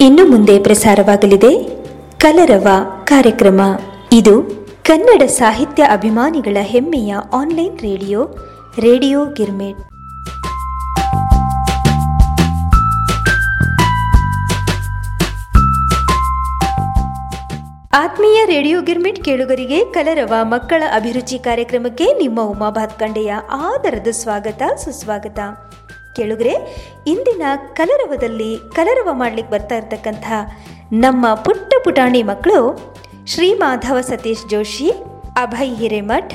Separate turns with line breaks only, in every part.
ಇನ್ನು ಮುಂದೆ ಪ್ರಸಾರವಾಗಲಿದೆ ಕಲರವ ಕಾರ್ಯಕ್ರಮ. ಇದು ಕನ್ನಡ ಸಾಹಿತ್ಯ ಅಭಿಮಾನಿಗಳ ಹೆಮ್ಮೆಯ ಆನ್ಲೈನ್ ರೇಡಿಯೋ ರೇಡಿಯೋ ಗಿರ್ಮಿಟ್ ಆತ್ಮೀಯ ರೇಡಿಯೋ ಗಿರ್ಮಿಟ್ ಕೇಳುಗರಿಗೆ ಕಲರವ ಮಕ್ಕಳ ಅಭಿರುಚಿ ಕಾರ್ಯಕ್ರಮಕ್ಕೆ ನಿಮ್ಮ ಉಮಾ ಭಾತ್ಕಂಡೆಯ ಆದರದ ಸ್ವಾಗತ, ಸುಸ್ವಾಗತ. ಕೇಳುಗರೆ, ಇಂದಿನ ಕಲರವದಲ್ಲಿ ಕಲರವ ಮಾಡ್ಲಿಕ್ಕೆ ಬರ್ತಾ ಇರ್ತಕ್ಕಂಥ ನಮ್ಮ ಪುಟ್ಟ ಪುಟಾಣಿ ಮಕ್ಕಳು ಶ್ರೀ ಮಾಧವ ಸತೀಶ್ ಜೋಶಿ, ಅಭಯ್ ಹಿರೇಮಠ್,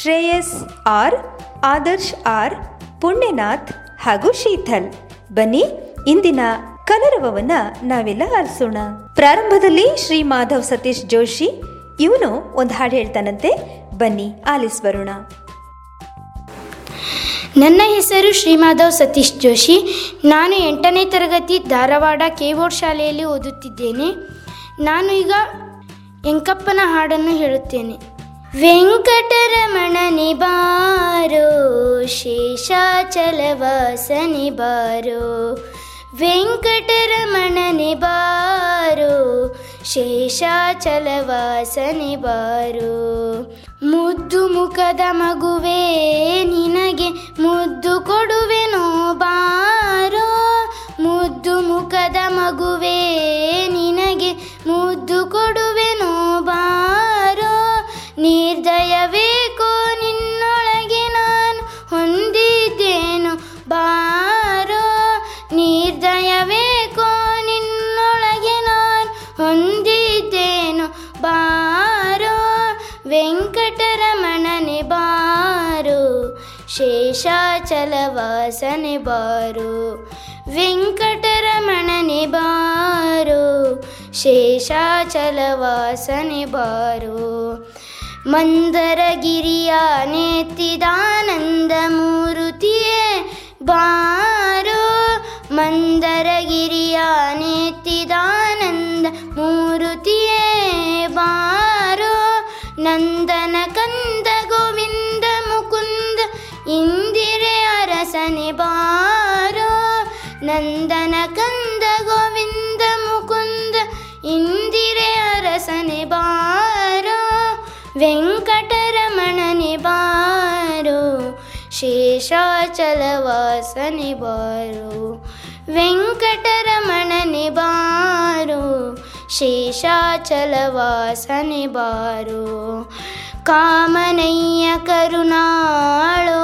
ಶ್ರೇಯಸ್ ಆರ್, ಆದರ್ಶ್ ಆರ್, ಪುಣ್ಯನಾಥ್ ಹಾಗೂ ಶೀತಲ್. ಬನ್ನಿ, ಇಂದಿನ ಕಲರವವನ್ನ ನಾವೆಲ್ಲ ಆಲಿಸೋಣ ಪ್ರಾರಂಭದಲ್ಲಿ ಶ್ರೀ ಮಾಧವ್ ಸತೀಶ್ ಜೋಶಿ, ಇವನು ಒಂದು ಹಾಡು ಹೇಳ್ತಾನಂತೆ. ಬನ್ನಿ ಆಲಿಸ್ ಬರೋಣ
ನನ್ನ ಹೆಸರು ಶ್ರೀಮಾಧವ್ ಸತೀಶ್ ಜೋಶಿ. ನಾನು ಎಂಟನೇ ತರಗತಿ ಧಾರವಾಡ ಕೇಬೋರ್ಡ್ ಶಾಲೆಯಲ್ಲಿ ಓದುತ್ತಿದ್ದೇನೆ. ನಾನು ಈಗ ವೆಂಕಪ್ಪನ ಹಾಡನ್ನು ಹೇಳುತ್ತೇನೆ. ವೆಂಕಟರಮಣ ಬಾರೋ, ಶೇಷಾಚಲವಾಸನೆ ಬಾರೋ. ವೆಂಕಟರಮಣ ಬಾರೋ, ಶೇಷಾಚಲವಾಸನೆ ಬಾರೋ. ಮುದ್ದು ಮುಖದ ಮಗುವೇ ನಿನಗೆ ಮುದ್ದು ಕೊಡುವೆನೋ ಬಾರೋ. ಮುದ್ದು ಮುಖದ ಮಗುವೆ ಶೇಷಾಚಲವಾಸನೆ ಬಾರೋ ವೆಂಕಟರಮಣನೆ ಬಾರೋ ಶೇಷಾಚಲವಾಸನೆ ಬಾರೋ ಮಂದರಗಿರಿಯ ನೆತ್ತಿದಾನಂದ ಮೂರುತಿಯೇ ಬಾರೋ ಮಂದರಗಿರಿಯ ನೆತ್ತಿದಾನಂದ ಮೂರುತಿಯೇ वेङ्कटरमणनिबारो शेषाचलवासनिबारो वेङ्कटरमणनिबारो शेषाचलवासनिबारो कामनय्य शेषा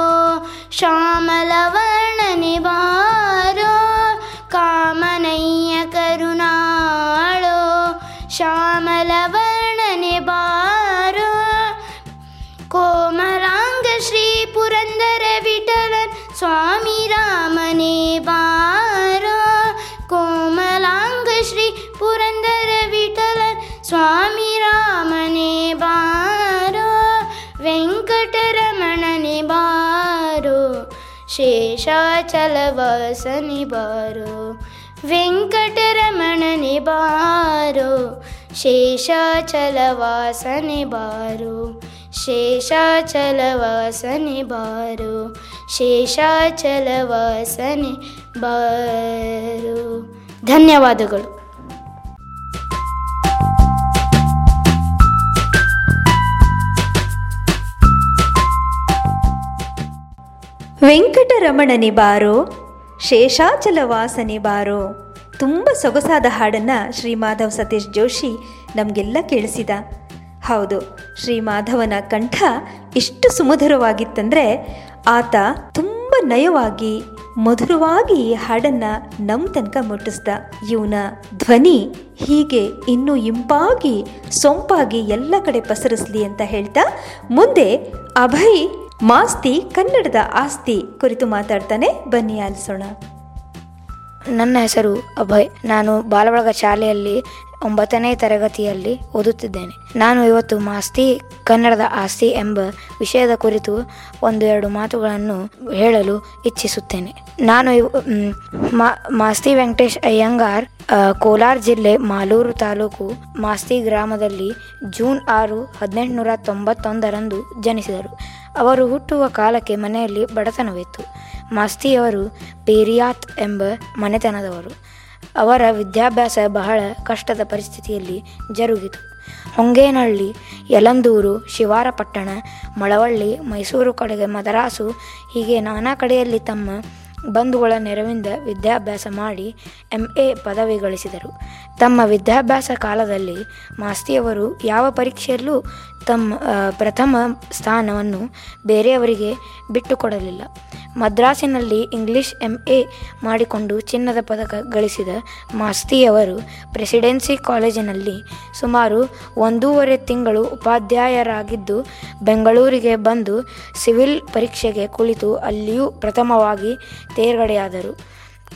श्यामलव ಶೇಷಾಚಲವಾಸನೆ ಬಾರೋ. ವೆಂಕಟರಮಣನೆ ಬಾರೋ. ಶೇಷಾಚಲವಾಸನೆ ಬಾರೋ. ಶೇಷಾಚಲವಾಸನೆ ಬಾರೋ. ಶೇಷಾಚಲವಾಸನೆ ಬಾರು. ಧನ್ಯವಾದಗಳು.
ವೆಂಕಟರಮಣನೆ ಬಾರೋ, ಶೇಷಾಚಲ ವಾಸನೆ ಬಾರೋ. ತುಂಬ ಸೊಗಸಾದ ಹಾಡನ್ನು ಶ್ರೀ ಮಾಧವ್ ಸತೀಶ್ ಜೋಶಿ ನಮಗೆಲ್ಲ ಕೇಳಿಸಿದ. ಹೌದು, ಶ್ರೀ ಮಾಧವನ ಕಂಠ ಎಷ್ಟು ಸುಮಧುರವಾಗಿತ್ತಂದರೆ ಆತ ತುಂಬ ನಯವಾಗಿ, ಮಧುರವಾಗಿ ಈ ಹಾಡನ್ನು ನಮ್ಮ ತನಕ ಮುಟ್ಟಿಸ್ದ. ಇವನ ಧ್ವನಿ ಹೀಗೆ ಇನ್ನೂ ಇಂಪಾಗಿ, ಸೊಂಪಾಗಿ ಎಲ್ಲ ಕಡೆ ಪಸರಿಸ್ಲಿ ಅಂತ ಹೇಳ್ತಾ ಮುಂದೆ ಅಭಯ್ ಮಾಸ್ತಿ ಕನ್ನಡದ ಆಸ್ತಿ ಕುರಿತು ಮಾತಾಡ್ತಾನೆ ಬನ್ನಿ ಆಲಿಸೋಣ.
ನನ್ನ ಹೆಸರು ಅಭಯ್. ನಾನು ಬಾಲಬಳಗ ಶಾಲೆಯಲ್ಲಿ ಒಂಬತ್ತನೇ ತರಗತಿಯಲ್ಲಿ ಓದುತ್ತಿದ್ದೇನೆ. ನಾನು ಇವತ್ತು ಮಾಸ್ತಿ ಕನ್ನಡದ ಆಸ್ತಿ ಎಂಬ ವಿಷಯದ ಕುರಿತು ಒಂದು ಎರಡು ಮಾತುಗಳನ್ನು ಹೇಳಲು ಇಚ್ಛಿಸುತ್ತೇನೆ. ನಾನು ಮಾಸ್ತಿ ವೆಂಕಟೇಶ್ ಅಯ್ಯಂಗಾರ್ ಕೋಲಾರ ಜಿಲ್ಲೆ ಮಾಲೂರು ತಾಲೂಕು ಮಾಸ್ತಿ ಗ್ರಾಮದಲ್ಲಿ ಜೂನ್ ಆರು ಹದಿನೆಂಟುನೂರ ತೊಂಬತ್ತೊಂದರಂದು ಜನಿಸಿದರು. ಅವರು ಹುಟ್ಟುವ ಕಾಲಕ್ಕೆ ಮನೆಯಲ್ಲಿ ಬಡತನವಿತ್ತು. ಮಾಸ್ತಿಯವರು ಪೇರಿಯಾತ್ ಎಂಬ ಮನೆತನದವರು. ಅವರ ವಿದ್ಯಾಭ್ಯಾಸ ಬಹಳ ಕಷ್ಟದ ಪರಿಸ್ಥಿತಿಯಲ್ಲಿ ಜರುಗಿತು. ಹೊಂಗೇನಹಳ್ಳಿ, ಯಲಂದೂರು, ಶಿವಾರಪಟ್ಟಣ, ಮಳವಳ್ಳಿ, ಮೈಸೂರು ಕಡೆಗೆ ಮದರಾಸು, ಹೀಗೆ ನಾನಾ ಕಡೆಯಲ್ಲಿ ತಮ್ಮ ಬಂಧುಗಳ ನೆರವಿಂದ ವಿದ್ಯಾಭ್ಯಾಸ ಮಾಡಿ ಎಂ. ಎ. ಪದವಿ ಗಳಿಸಿದರು. ತಮ್ಮ ವಿದ್ಯಾಭ್ಯಾಸ ಕಾಲದಲ್ಲಿ ಮಾಸ್ತಿಯವರು ಯಾವ ಪರೀಕ್ಷೆಯಲ್ಲೂ ತಮ್ಮ ಪ್ರಥಮ ಸ್ಥಾನವನ್ನು ಬೇರೆಯವರಿಗೆ ಬಿಟ್ಟುಕೊಡಲಿಲ್ಲ. ಮದ್ರಾಸಿನಲ್ಲಿ ಇಂಗ್ಲಿಷ್ ಎಂ ಎ ಮಾಡಿಕೊಂಡು ಚಿನ್ನದ ಪದಕ ಗಳಿಸಿದ ಮಾಸ್ತಿಯವರು ಪ್ರೆಸಿಡೆನ್ಸಿ ಕಾಲೇಜಿನಲ್ಲಿ ಸುಮಾರು ಒಂದೂವರೆ ತಿಂಗಳು ಉಪಾಧ್ಯಾಯರಾಗಿದ್ದು, ಬೆಂಗಳೂರಿಗೆ ಬಂದು ಸಿವಿಲ್ ಪರೀಕ್ಷೆಗೆ ಕುಳಿತು ಅಲ್ಲಿಯೂ ಪ್ರಥಮವಾಗಿ ತೇರ್ಗಡೆಯಾದರು.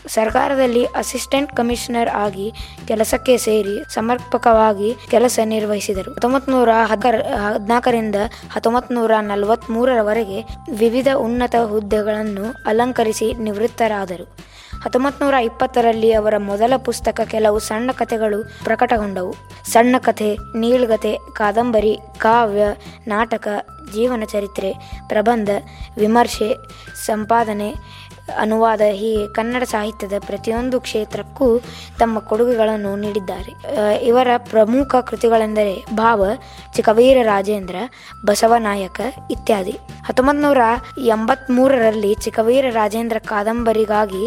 ಸರ್ಕಾರದಲ್ಲಿ ಅಸಿಸ್ಟೆಂಟ್ ಕಮಿಷನರ್ ಆಗಿ ಕೆಲಸಕ್ಕೆ ಸೇರಿ ಸಮರ್ಪಕವಾಗಿ ಕೆಲಸ ನಿರ್ವಹಿಸಿದರು. ಹತ್ತೊಂಬತ್ನೂರ ಹದಿನಾಲ್ಕರಿಂದ ಹತ್ತೊಂಬತ್ನೂರ ನಲವತ್ತ್ಮೂರರವರೆಗೆ ವಿವಿಧ ಉನ್ನತ ಹುದ್ದೆಗಳನ್ನು ಅಲಂಕರಿಸಿ ನಿವೃತ್ತರಾದರು. ಹತ್ತೊಂಬತ್ನೂರ ಇಪ್ಪತ್ತರಲ್ಲಿ ಅವರ ಮೊದಲ ಪುಸ್ತಕ ಕೆಲವು ಸಣ್ಣ ಕಥೆಗಳು ಪ್ರಕಟಗೊಂಡವು. ಸಣ್ಣ ಕಥೆ, ನೀಳ್ಗತೆ, ಕಾದಂಬರಿ, ಕಾವ್ಯ, ನಾಟಕ, ಜೀವನ ಚರಿತ್ರೆ, ಪ್ರಬಂಧ, ವಿಮರ್ಶೆ, ಸಂಪಾದನೆ ಅನುವಾದ ಹೀಗೆ ಕನ್ನಡ ಸಾಹಿತ್ಯದ ಪ್ರತಿಯೊಂದು ಕ್ಷೇತ್ರಕ್ಕೂ ತಮ್ಮ ಕೊಡುಗೆಗಳನ್ನು ನೀಡಿದ್ದಾರೆ. ಇವರ ಪ್ರಮುಖ ಕೃತಿಗಳೆಂದರೆ ಭಾವ, ಚಿಕ್ಕವೀರ ರಾಜೇಂದ್ರ ಬಸವನಾಯಕ ಇತ್ಯಾದಿ. ಹತ್ತೊಂಬತ್ತು ನೂರ ಎಂಬತ್ಮೂರರಲ್ಲಿ ಚಿಕ್ಕವೀರ ರಾಜೇಂದ್ರ ಕಾದಂಬರಿಗಾಗಿ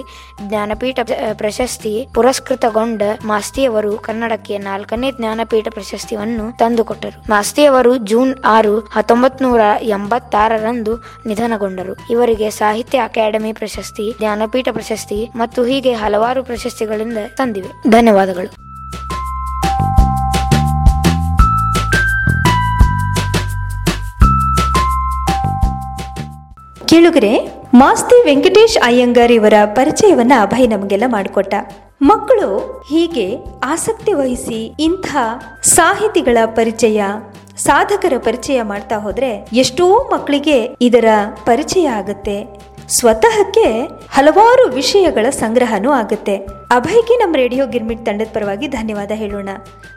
ಜ್ಞಾನಪೀಠ ಪ್ರಶಸ್ತಿ ಪುರಸ್ಕೃತಗೊಂಡ ಮಾಸ್ತಿಯವರು ಕನ್ನಡಕ್ಕೆ ನಾಲ್ಕನೇ ಜ್ಞಾನಪೀಠ ಪ್ರಶಸ್ತಿಯನ್ನು ತಂದುಕೊಟ್ಟರು. ಮಾಸ್ತಿಯವರು ಜೂನ್ ಆರು ಹತ್ತೊಂಬತ್ತು ನೂರ ಎಂಬತ್ತಾರರಂದು ನಿಧನಗೊಂಡರು. ಇವರಿಗೆ ಸಾಹಿತ್ಯ ಅಕಾಡೆಮಿ ಪ್ರಶಸ್ತಿ ಜ್ಞಾನಪೀಠ ಪ್ರಶಸ್ತಿ ಮತ್ತು ಹೀಗೆ ಹಲವಾರು ಪ್ರಶಸ್ತಿಗಳಿಂದ ತಂದಿವೆ. ಧನ್ಯವಾದಗಳು.
ಕೇಳುಗರೆ, ಮಾಸ್ತಿ ವೆಂಕಟೇಶ್ ಅಯ್ಯಂಗಾರ್ ಇವರ ಪರಿಚಯವನ್ನ ಭಯ ನಮಗೆಲ್ಲ ಮಾಡಿಕೊಟ್ಟ. ಮಕ್ಕಳು ಹೀಗೆ ಆಸಕ್ತಿ ವಹಿಸಿ ಇಂಥ ಸಾಹಿತಿಗಳ ಪರಿಚಯ, ಸಾಧಕರ ಪರಿಚಯ ಮಾಡ್ತಾ ಹೋದ್ರೆ ಎಷ್ಟೋ ಮಕ್ಕಳಿಗೆ ಇದರ ಪರಿಚಯ ಆಗುತ್ತೆ. ಸ್ವತಃಕ್ಕೆ ಹಲವಾರು ವಿಷಯಗಳ ಸಂಗ್ರಹನೂ ಆಗುತ್ತೆ. ಅಭಯ್ಗೆ ನಮ್ಮ ರೇಡಿಯೋ ಗಿರ್ಮಿಟ್ ತಂಡದ ಪರವಾಗಿ ಧನ್ಯವಾದ ಹೇಳೋಣ.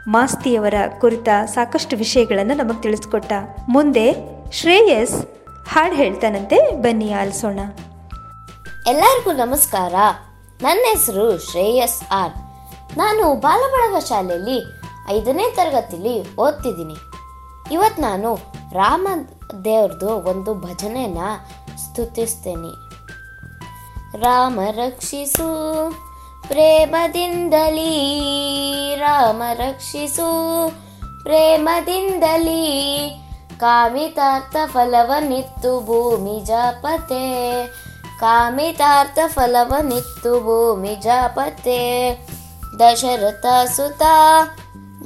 ಮಾಸ್ತಿಯವರ ಕುರಿತ ಸಾಕಷ್ಟು ವಿಷಯಗಳನ್ನು ನಮಗೆ ತಿಳಿಸ್ಕೊಟ್ಟ. ಮುಂದೆ ಶ್ರೇಯಸ್ ಹಾಡು ಹೇಳ್ತಾನಂತೆ, ಬನ್ನಿ ಆಲಿಸೋಣ.
ಎಲ್ಲರಿಗೂ ನಮಸ್ಕಾರ. ನನ್ನ ಹೆಸರು ಶ್ರೇಯಸ್ ಆರ್. ನಾನು ಬಾಲಬಳಗ ಶಾಲೆಯಲ್ಲಿ ಐದನೇ ತರಗತಿಲಿ ಓದ್ತಿದ್ದೀನಿ. ಇವತ್ತು ನಾನು ರಾಮ ದೇವ್ರದ್ದು ಒಂದು ಭಜನೆನ ಸ್ತುತಿಸ್ತೇನೆ. ರಾಮ ರಕ್ಷಿಸು, ಪ್ರೇಮದಿಂದಲೀ. ರಾಮ ರಕ್ಷಿಸು, ಪ್ರೇಮದಿಂದಲೀ. ಕಾಮಿತಾರ್ಥ ಫಲವನಿತ್ತು ಭೂಮಿ ಜಾಪತೆ. ಕಾಮಿತಾರ್ಥ ಫಲವನಿತ್ತು ಭೂಮಿ ಜಾಪತೆ. ದಶರಥ ಸುತ,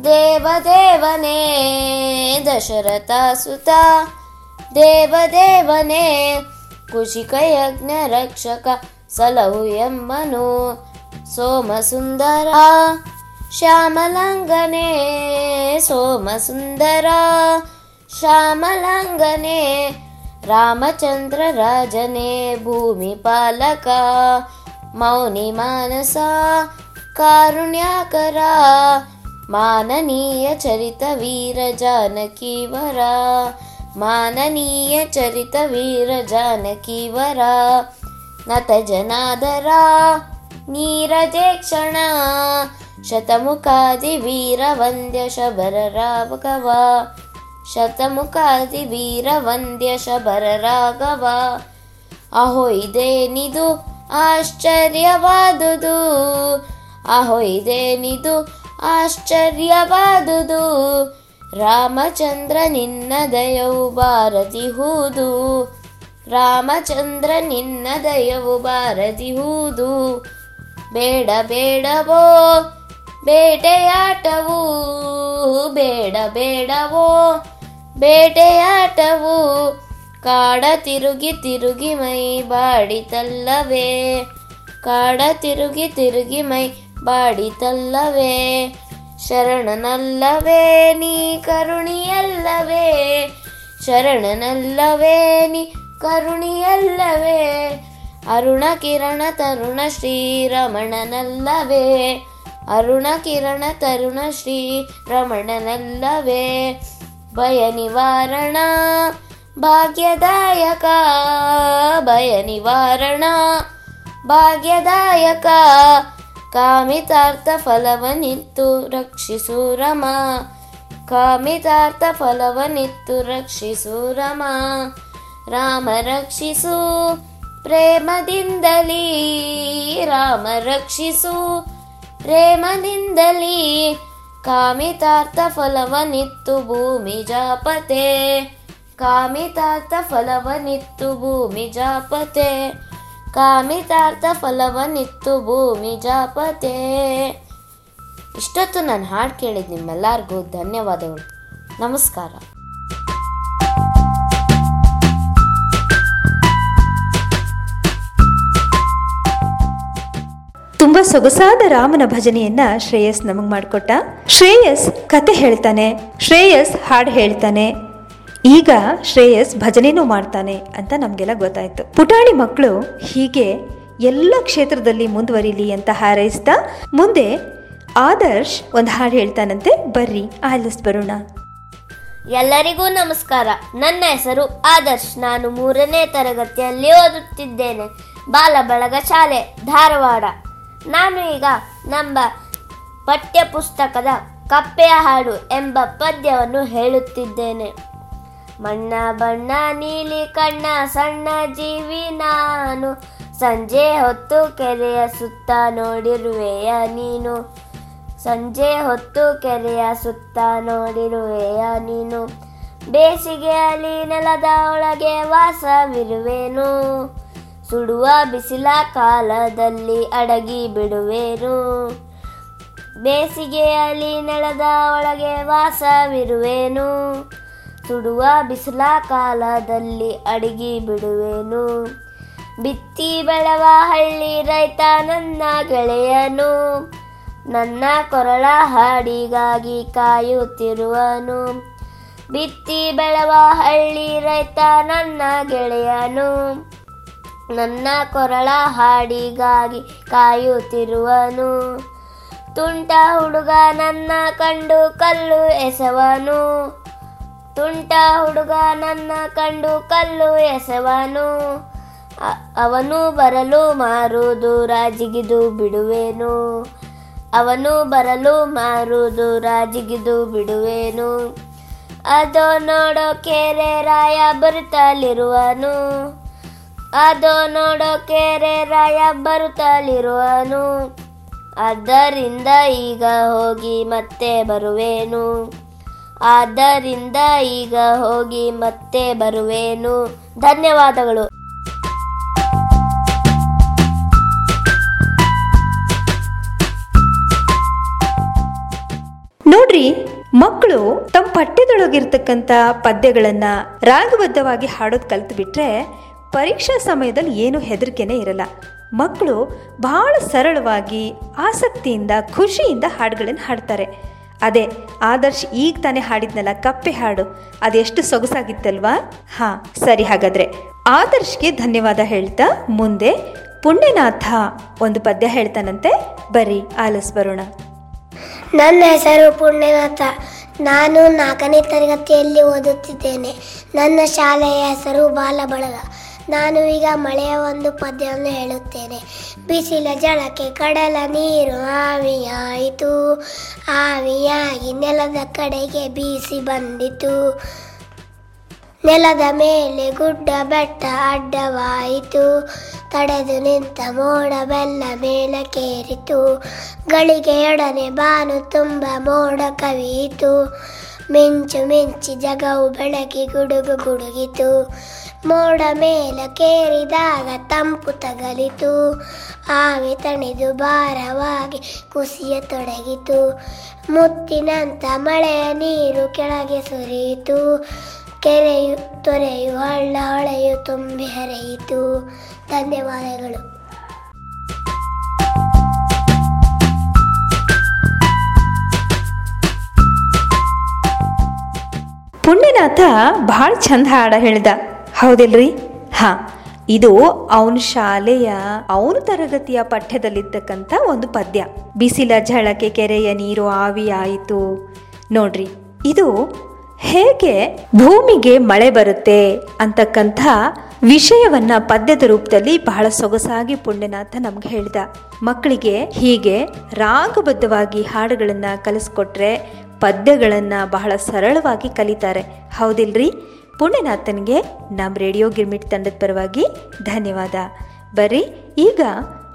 ದೇವದೇವನೇ. ದಶರಥ ಸುತ, ದೇವದೇವನೇ. ಕುಶಿಕ ಯಜ್ಞ ರಕ್ಷಕ ಸಲಹು ಎಂಬನು ಸೋಮ ಸುಂದರ ಶ್ಯಾಮಲಂಗನೆ ಸೋಮ ಸುಂದರ ಶ್ಯಾಮಲಂಗನೆ ರಾಮಚಂದ್ರ ರಾಜನೇ ಭೂಮಿ ಪಾಲಕ. ಮೌನಿ ಮಾನಸ ಕಾರುಣ್ಯಾಕರ. ಮಾನನೀಯ ಚರಿತ ವೀರ ಜಾನಕಿವರ. ಮಾನನೀಯ ಚರಿತ ವೀರ ಜಾನಕೀವರ ನತ ಜನಾದರ ನೀರಜೆ ಕ್ಷಣ, ಶತಮುಖಾದಿ ವೀರ ವಂದ್ಯ ಶಬರ ರಾಘವ, ಶತಮುಖಾದಿ ವೀರ ವಂದ್ಯ ಶಬರ ರಾಘವ. ಅಹೋ ಇದೇನಿದು ಆಶ್ಚರ್ಯವಾದುದು, ಅಹೋ ಇದೇನಿದು ಆಶ್ಚರ್ಯವಾದುದು ರಾಮಚಂದ್ರ ನಿನ್ನ ದಯವು ಬಾರದಿಹುದು. ರಾಮಚಂದ್ರ ನಿನ್ನ ದಯವು ಬಾರದಿಹುದು. ಬೇಡ ಬೇಡವೋ ಬೇಟೆಯಾಟವು. ಬೇಡ ಬೇಡವೋ ಬೇಟೆಯಾಟವು. ಕಾಡ ತಿರುಗಿ ತಿರುಗಿ ಮೈ ಬಾಡಿತಲ್ಲವೇ. ಕಾಡ ತಿರುಗಿ ತಿರುಗಿ ಮೈ ಬಾಡಿತಲ್ಲವೇ. ಶರಣನಲ್ಲವೇ ನೀ ಕರುಣಿಯಲ್ಲವೇ? ಶರಣನಲ್ಲವೇ ನೀ ಕರುಣಿಯಲ್ಲವೇ? ಅರುಣ ಕಿರಣ ತರುಣ ಶ್ರೀರಮಣನಲ್ಲವೇ ಅರುಣ ಕಿರಣ ತರುಣ ಶ್ರೀ ರಮಣನಲ್ಲವೇ? ಭಯ ನಿವಾರಣ, ಭಾಗ್ಯದಾಯಕ, ಭಯ ನಿವಾರಣ, ಭಾಗ್ಯದಾಯಕ
ಕಾಮಿತಾರ್ಥ ಫಲವನಿತ್ತು ರಕ್ಷಿಸು ರಮ. ಕಾಮಿತಾರ್ಥ ಫಲವನಿತ್ತು ರಕ್ಷಿಸು ರಮ. ರಾಮ ರಕ್ಷಿಸು ಪ್ರೇಮದಿಂದಲೀ. ರಾಮ ರಕ್ಷಿಸು ಪ್ರೇಮದಿಂದಲೀ. ಕಾಮಿತಾರ್ಥ ಫಲವನಿತ್ತು ಭೂಮಿ ಜಾಪತೆ. ಕಾಮಿತಾರ್ಥ ಫಲವನಿತ್ತು ಭೂಮಿ ಜಾಪತೆ. ಕಾಮಿತಾರ್ಥ ಫಲವನ್ನಿತ್ತು ಭೂಮಿ ಜಾಪತೆ. ಇಷ್ಟೊತ್ತು ನಾನು ಹಾಡು ಕೇಳಿದ ನಿಮ್ಮೆಲ್ಲರಿಗೂ ಧನ್ಯವಾದಗಳು. ನಮಸ್ಕಾರ.
ತುಂಬಾ ಸೊಗಸಾದ ರಾಮನ ಭಜನೆಯನ್ನ ಶ್ರೇಯಸ್ ನಮಗ್ ಮಾಡಿಕೊಟ್ಟ. ಶ್ರೇಯಸ್ ಕತೆ ಹೇಳ್ತಾನೆ. ಶ್ರೇಯಸ್ ಹಾಡು ಹೇಳ್ತಾನೆ. ಈಗ ಶ್ರೇಯಸ್ ಭಜನೆನೂ ಮಾಡ್ತಾನೆ ಅಂತ ನಮಗೆಲ್ಲ ಗೊತ್ತಾಯ್ತು. ಪುಟಾಣಿ ಮಕ್ಕಳು ಹೀಗೆ ಎಲ್ಲ ಕ್ಷೇತ್ರದಲ್ಲಿ ಮುಂದುವರಿಲಿ ಅಂತ ಹಾರೈಸ್ತಾ ಮುಂದೆ ಆದರ್ಶ್ ಒಂದು ಹಾಡು ಹೇಳ್ತಾನಂತೆ. ಬರ್ರಿ ಆಲಿಸ್ ಬರೋಣ.
ಎಲ್ಲರಿಗೂ ನಮಸ್ಕಾರ. ನನ್ನ ಹೆಸರು ಆದರ್ಶ್. ನಾನು ಮೂರನೇ ತರಗತಿಯಲ್ಲಿ ಓದುತ್ತಿದ್ದೇನೆ. ಬಾಲಬಳಗ ಶಾಲೆ, ಧಾರವಾಡ. ನಾನು ಈಗ ನಮ್ಮ ಪಠ್ಯ ಪುಸ್ತಕದ ಕಪ್ಪೆಯ ಹಾಡು ಎಂಬ ಪದ್ಯವನ್ನು ಹೇಳುತ್ತಿದ್ದೇನೆ. ಮಣ್ಣ ಬಣ್ಣ, ನೀಲಿ ಕಣ್ಣ, ಸಣ್ಣ ಜೀವಿ ನಾನು. ಸಂಜೆ ಹೊತ್ತು ಕೆರೆಯ ಸುತ್ತ ನೋಡಿರುವೆಯ ನೀನು. ಸಂಜೆ ಹೊತ್ತು ಕೆರೆಯ ಸುತ್ತ ನೋಡಿರುವೆಯ ನೀನು. ಬೇಸಿಗೆಯಲ್ಲಿ ನೆಲದ ಒಳಗೆ ವಾಸವಿರುವೆನು. ಸುಡುವ ಬಿಸಿಲ ಕಾಲದಲ್ಲಿ ಅಡಗಿ ಬಿಡುವೆನು. ಬೇಸಿಗೆಯಲ್ಲಿ ನೆಲದ ಒಳಗೆ ವಾಸವಿರುವೆನು. ಸುಡುವ ಬಿಸಿಲ ಕಾಲದಲ್ಲಿ ಅಡಗಿ ಬಿಡುವೆನು. ಬಿತ್ತಿ ಬೆಳವ ಹಳ್ಳಿ ರೈತ ನನ್ನ ಗೆಳೆಯನು. ನನ್ನ ಕೊರಳ ಹಾಡಿಗಾಗಿ ಕಾಯುತ್ತಿರುವನು. ಬಿತ್ತಿ ಬೆಳವ ಹಳ್ಳಿ ರೈತ ನನ್ನ ಗೆಳೆಯನು. ನನ್ನ ಕೊರಳ ಹಾಡಿಗಾಗಿ ಕಾಯುತ್ತಿರುವನು. ತುಂಟ ಹುಡುಗ ನನ್ನ ಕಂಡು ಕಲ್ಲು ಎಸವನು. ತುಂಟ ಹುಡುಗ ನನ್ನ ಕಂಡು ಕಲ್ಲು ಎಸವನು. ಅವನು ಬರಲು ಮಾರುವುದು ರಾಜಿಗಿದು ಬಿಡುವೇನು. ಅವನು ಬರಲು ಮಾರುವುದು ರಾಜಿಗಿದು ಬಿಡುವೇನು. ಅದು ನೋಡೋ ಕೆರೆ ರಾಯ ಬರುತ್ತಲಿರುವನು. ಅದು ನೋಡೋ ಕೆರೆ ರಾಯ ಬರುತ್ತಲಿರುವನು. ಆದ್ದರಿಂದ ಈಗ ಹೋಗಿ ಮತ್ತೆ ಬರುವೆನು. ಆದ್ದರಿಂದ ಈಗ ಹೋಗಿ ಮತ್ತೆ ಬರುವೆನು. ಧನ್ಯವಾದಗಳು.
ನೋಡ್ರಿ, ಮಕ್ಕಳು ತಮ್ಮ ಪಠ್ಯದೊಳಗಿರ್ತಕ್ಕಂಥ ಪದ್ಯಗಳನ್ನ ರಾಗಬದ್ಧವಾಗಿ ಹಾಡೋದು ಕಲ್ತು ಬಿಟ್ರೆ ಪರೀಕ್ಷಾ ಸಮಯದಲ್ಲಿ ಏನು ಹೆದರಿಕೆನೇ ಇರಲ್ಲ. ಮಕ್ಕಳು ಬಹಳ ಸರಳವಾಗಿ ಆಸಕ್ತಿಯಿಂದ, ಖುಷಿಯಿಂದ ಹಾಡುಗಳನ್ನು ಹಾಡ್ತಾರೆ. ಅದೇ, ಆದರ್ಶ್ ಈಗ ತಾನೇ ಹಾಡಿದ್ನಲ್ಲ, ಕಪ್ಪೆ ಹಾಡು. ಅದೆಷ್ಟು ಸೊಗಸಾಗಿತ್ತಲ್ವಾ? ಹಾ, ಸರಿ ಹಾಗಾದ್ರೆ. ಆದರ್ಶ್ಗೆ ಧನ್ಯವಾದ ಹೇಳ್ತಾ ಮುಂದೆ ಪುಣ್ಯನಾಥ ಒಂದು ಪದ್ಯ ಹೇಳ್ತಾನಂತೆ. ಬರಿ ಆಲಸ್ ಬರೋಣ.
ನನ್ನ ಹೆಸರು ಪುಣ್ಯನಾಥ. ನಾನು ನಾಲ್ಕನೇ ತರಗತಿಯಲ್ಲಿ ಓದುತ್ತಿದ್ದೇನೆ. ನನ್ನ ಶಾಲೆಯ ಹೆಸರು ಬಾಲಬಳಗ. ನಾನು ಈಗ ಮಳೆಯ ಒಂದು ಪದ್ಯವನ್ನು ಹೇಳುತ್ತೇನೆ. ಬಿಸಿಲ ಜಳಕ್ಕೆ ಕಡಲ ನೀರು ಆವಿಯಾಯಿತು. ಆವಿಯಾಗಿ ನೆಲದ ಕಡೆಗೆ ಬೀಸಿ ಬಂದಿತು. ನೆಲದ ಮೇಲೆ ಗುಡ್ಡ ಬೆಟ್ಟ ಅಡ್ಡವಾಯಿತು. ತಡೆದು ನಿಂತ ಮೋಡ ಬೆಲ್ಲ ಮೇಲಕ್ಕೇರಿತು ಗಳಿಗೆಯೊಡನೆ ಬಾನು ತುಂಬ ಮೋಡ ಕವಿಯಿತು. ಮಿಂಚು ಮಿಂಚಿ ಜಗವು ಬೆಳಕಿ ಗುಡುಗು ಗುಡುಗಿತು. ಮೋಡ ಮೇಲಕ್ಕೇರಿದಾಗ ತಂಪು ತಗಲಿತು. ಆವಿ ತಣಿದು ಭಾರವಾಗಿ ಕುಸಿಯ ತೊಡಗಿತು. ಮುತ್ತಿನಂತ ಮಳೆಯ ನೀರು ಕೆಳಗೆ ಸುರಿಯಿತು. ಕೆರೆಯು ತೊರೆಯು, ಹಳ್ಳ ಹೊಳೆಯು ತುಂಬಿ ಹರಿಯಿತು. ಧನ್ಯವಾದಗಳು.
ಪುಣ್ಯನಾಥ ಭಾಳ ಚಂದ ಹಾಡ ಹೇಳ್ದ. ಹೌದಿಲ್ರಿ? ಹಾ. ಇದು ಅವನ ಶಾಲೆಯ, ಅವನ ತರಗತಿಯ ಪಠ್ಯದಲ್ಲಿದ್ದಕ್ಕಂಥ ಒಂದು ಪದ್ಯ. ಬಿಸಿಲ ಝಳಕೆ ಕೆರೆಯ ನೀರು ಆವಿಯಾಯಿತು ನೋಡ್ರಿ, ಇದು ಹೇಗೆ ಭೂಮಿಗೆ ಮಳೆ ಬರುತ್ತೆ ಅಂತಕ್ಕಂಥ ವಿಷಯವನ್ನ ಪದ್ಯದ ರೂಪದಲ್ಲಿ ಬಹಳ ಸೊಗಸಾಗಿ ಪುಣ್ಯನಾಥ ನಮ್ಗೆ ಹೇಳಿದ. ಮಕ್ಕಳಿಗೆ ಹೀಗೆ ರಾಗಬದ್ಧವಾಗಿ ಹಾಡುಗಳನ್ನ ಕಲಿಸ್ಕೊಟ್ರೆ ಪದ್ಯಗಳನ್ನ ಬಹಳ ಸರಳವಾಗಿ ಕಲಿತಾರೆ. ಹೌದಿಲ್ರಿ? ಪುಣ್ಯನಾಥನ್ಗೆ ನಮ್ಮ ರೇಡಿಯೋ ಗಿರ್ಮಿಟ್ ತಂಡದ ಪರವಾಗಿ ಧನ್ಯವಾದ. ಬರ್ರಿ, ಈಗ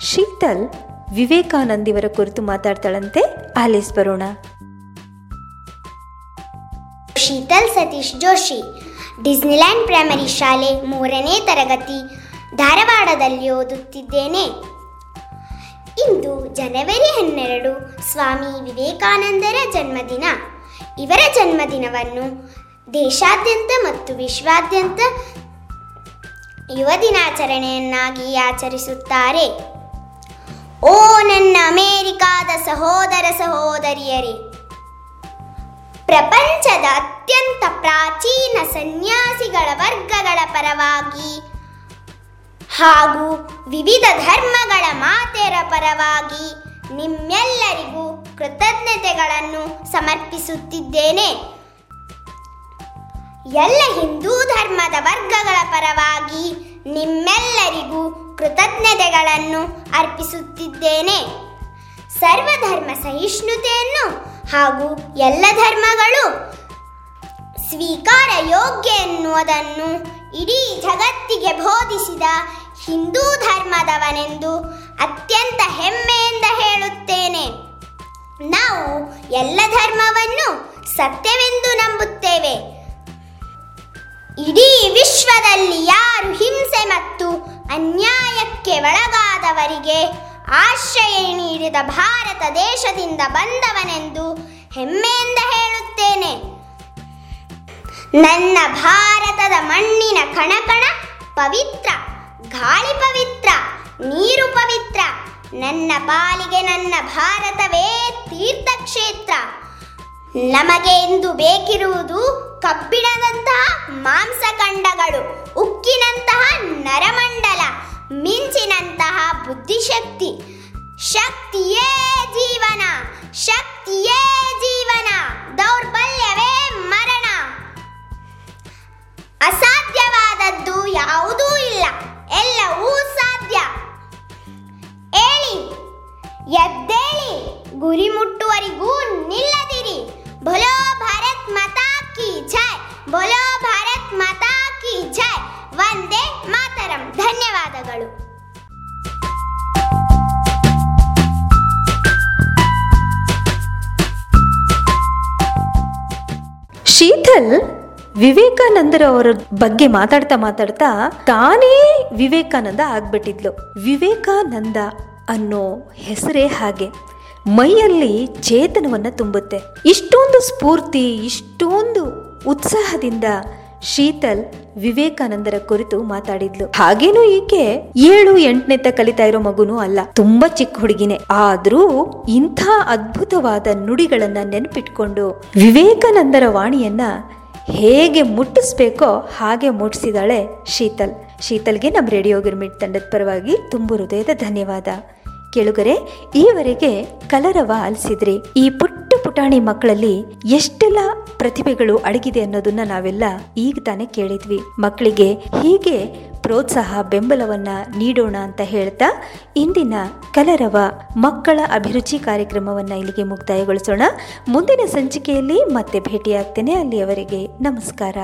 ಶೀತಲ್ ವಿವೇಕಾನಂದಿವರ ಕುರಿತು ಮಾತಾಡ್ತಾಳಂತೆ. ಆಲಿಸ್ ಬರೋಣ.
ಶೀತಲ್ ಸತೀಶ್ ಜೋಶಿ, ಡಿಸ್ನಿಲ್ಯಾಂಡ್ ಪ್ರೈಮರಿ ಶಾಲೆ ಮೂರನೇ ತರಗತಿ, ಧಾರವಾಡದಲ್ಲಿ ಓದುತ್ತಿದ್ದೇನೆ. ಇಂದು ಜನವರಿ ಹನ್ನೆರಡು, ಸ್ವಾಮಿ ವಿವೇಕಾನಂದರ ಜನ್ಮದಿನ. ಇವರ ಜನ್ಮದಿನವನ್ನು ದೇಶಾದ್ಯಂತ ಮತ್ತು ವಿಶ್ವಾದ್ಯಂತ ಯುವ ದಿನಾಚರಣೆಯನ್ನಾಗಿ ಆಚರಿಸುತ್ತಾರೆ. ಓ ನನ್ನ ಅಮೇರಿಕಾದ ಸಹೋದರ ಸಹೋದರಿಯರೇ, ಪ್ರಪಂಚದ ಅತ್ಯಂತ ಪ್ರಾಚೀನ ಸನ್ಯಾಸಿಗಳ ವರ್ಗಗಳ ಪರವಾಗಿ ಹಾಗೂ ವಿವಿಧ ಧರ್ಮಗಳ ಮಾತೆಯರ ಪರವಾಗಿ ನಿಮ್ಮೆಲ್ಲರಿಗೂ ಕೃತಜ್ಞತೆಗಳನ್ನು ಸಮರ್ಪಿಸುತ್ತಿದ್ದೇನೆ. ಎಲ್ಲ ಹಿಂದೂ ಧರ್ಮದ ವರ್ಗಗಳ ಪರವಾಗಿ ನಿಮ್ಮೆಲ್ಲರಿಗೂ ಕೃತಜ್ಞತೆಗಳನ್ನು ಅರ್ಪಿಸುತ್ತಿದ್ದೇನೆ. ಸರ್ವಧರ್ಮ ಸಹಿಷ್ಣುತೆಯನ್ನು ಹಾಗೂ ಎಲ್ಲ ಧರ್ಮಗಳು ಸ್ವೀಕಾರ ಯೋಗ್ಯ ಎನ್ನುವುದನ್ನು ಇಡೀ ಜಗತ್ತಿಗೆ ಬೋಧಿಸಿದ ಹಿಂದೂ ಧರ್ಮದವನೆಂದು ಅತ್ಯಂತ ಹೆಮ್ಮೆಯಿಂದ ಹೇಳುತ್ತೇನೆ. ನಾವು ಎಲ್ಲ ಧರ್ಮವನ್ನು ಸತ್ಯವೆಂದು ನಂಬುತ್ತೇವೆ. ಇಡೀ ವಿಶ್ವದಲ್ಲಿ ಯಾರು ಹಿಂಸೆ ಮತ್ತು ಅನ್ಯಾಯಕ್ಕೆ ಒಳಗಾದವರಿಗೆ ಆಶ್ರಯ ನೀಡಿದ ಭಾರತ ದೇಶದಿಂದ ಬಂದವನೆಂದು ಹೆಮ್ಮೆಯಿಂದ ಹೇಳುತ್ತೇನೆ. ನನ್ನ ಭಾರತದ ಮಣ್ಣಿನ ಕಣಕಣ ಪವಿತ್ರ, ಗಾಳಿ ಪವಿತ್ರ, ನೀರು ಪವಿತ್ರ, ನನ್ನ ಪಾಲಿಗೆ ನನ್ನ ಭಾರತವೇ ತೀರ್ಥಕ್ಷೇತ್ರ. ನಮಗೆ ಇಂದು ಬೇಕಿರುವುದು ಕಬ್ಬಿಣದಂತಹ ಮಾಂಸಖಂಡಗಳು ಉಕ್ಕಿನಂತಹ ನರಮಂಡಲ, ಮಿಂಚಿನಂತಹ ಬುದ್ಧಿಶಕ್ತಿ. ಶಕ್ತಿಯೇ ಜೀವನ ಶಕ್ತಿಯೇ ಜೀವನ, ದೌರ್ಬಲ್ಯವೇ ಮರಣ. ಅಸಾಧ್ಯವಾದದ್ದು ಯಾವುದೂ ಇಲ್ಲ, ಎಲ್ಲವೂ ಸಾಧ್ಯ. ಹೇಳಿ ಎದ್ದೇಳಿ, ಗುರಿ ಮುಟ್ಟುವರಿಗೂ ನಿಲ್ಲದಿರಿ. ಬೋಲೋ ಭಾರತ್ ಮಾತಾ ಕಿ ಜೈ ಬೋಲೋ ಭಾರತ್ ಮಾತಾ ಕಿ ಜೈ ವಂದೇ ಮಾತರಂ ಧನ್ಯವಾದಗಳು
ಶೀತಲ್ ವಿವೇಕಾನಂದರ ಅವರ ಬಗ್ಗೆ ಮಾತಾಡ್ತಾ ಮಾತಾಡ್ತಾ ತಾನೇ ವಿವೇಕಾನಂದ ಆಗ್ಬಿಟ್ಟಿದ್ಲು. ವಿವೇಕಾನಂದ ಅನ್ನೋ ಹೆಸರೇ ಹಾಗೆ. ಮೈಯಲ್ಲಿ ಚೇತನವನ್ನ ತುಂಬುತ್ತೆ. ಇಷ್ಟೊಂದು ಸ್ಫೂರ್ತಿ, ಇಷ್ಟೊಂದು ಉತ್ಸಾಹದಿಂದ ಶೀತಲ್ ವಿವೇಕಾನಂದರ ಕುರಿತು ಮಾತಾಡಿದ್ಲು. ಹಾಗೇನು ಈಕೆ ಏಳು, ಎಂಟನೆತ್ತ ಕಲಿತಾ ಇರೋ ಮಗುನೂ ಅಲ್ಲ. ತುಂಬಾ ಚಿಕ್ಕ ಹುಡುಗಿನೇ. ಆದ್ರೂ ಇಂಥ ಅದ್ಭುತವಾದ ನುಡಿಗಳನ್ನ ನೆನಪಿಟ್ಕೊಂಡು ವಿವೇಕಾನಂದರ ವಾಣಿಯನ್ನ ಹೇಗೆ ಮುಟ್ಟಿಸ್ಬೇಕೋ ಹಾಗೆ ಮುಟ್ಟಿಸಿದಾಳೆ ಶೀತಲ್. ಶೀತಲ್ಗೆ ನಮ್ಮ ರೇಡಿಯೋ ಗಿರ್ಮಿಟ್ ತಂಡದ ಪರವಾಗಿ ತುಂಬು ಹೃದಯದ ಧನ್ಯವಾದ. ಕೇಳುಗರೆ, ಈವರೆಗೆ ಕಲರವ ಆಲಿಸಿದ್ರಿ ಈ ಪುಟ್ಟ ಪುಟಾಣಿ ಮಕ್ಕಳಲ್ಲಿ ಎಷ್ಟೆಲ್ಲ ಪ್ರತಿಭೆಗಳು ಅಡಗಿದೆ ಅನ್ನೋದನ್ನ ನಾವೆಲ್ಲ ಈಗ ತಾನೇ ಕೇಳಿದ್ವಿ. ಮಕ್ಕಳಿಗೆ ಹೀಗೆ ಪ್ರೋತ್ಸಾಹ, ಬೆಂಬಲವನ್ನ ನೀಡೋಣ ಅಂತ ಹೇಳ್ತಾ ಇಂದಿನ ಕಲರವ ಮಕ್ಕಳ ಅಭಿರುಚಿ ಕಾರ್ಯಕ್ರಮವನ್ನ ಇಲ್ಲಿಗೆ ಮುಕ್ತಾಯಗೊಳಿಸೋಣ. ಮುಂದಿನ ಸಂಚಿಕೆಯಲ್ಲಿ ಮತ್ತೆ ಭೇಟಿಯಾಗ್ತೇನೆ. ಅಲ್ಲಿಯವರೆಗೆ ನಮಸ್ಕಾರ.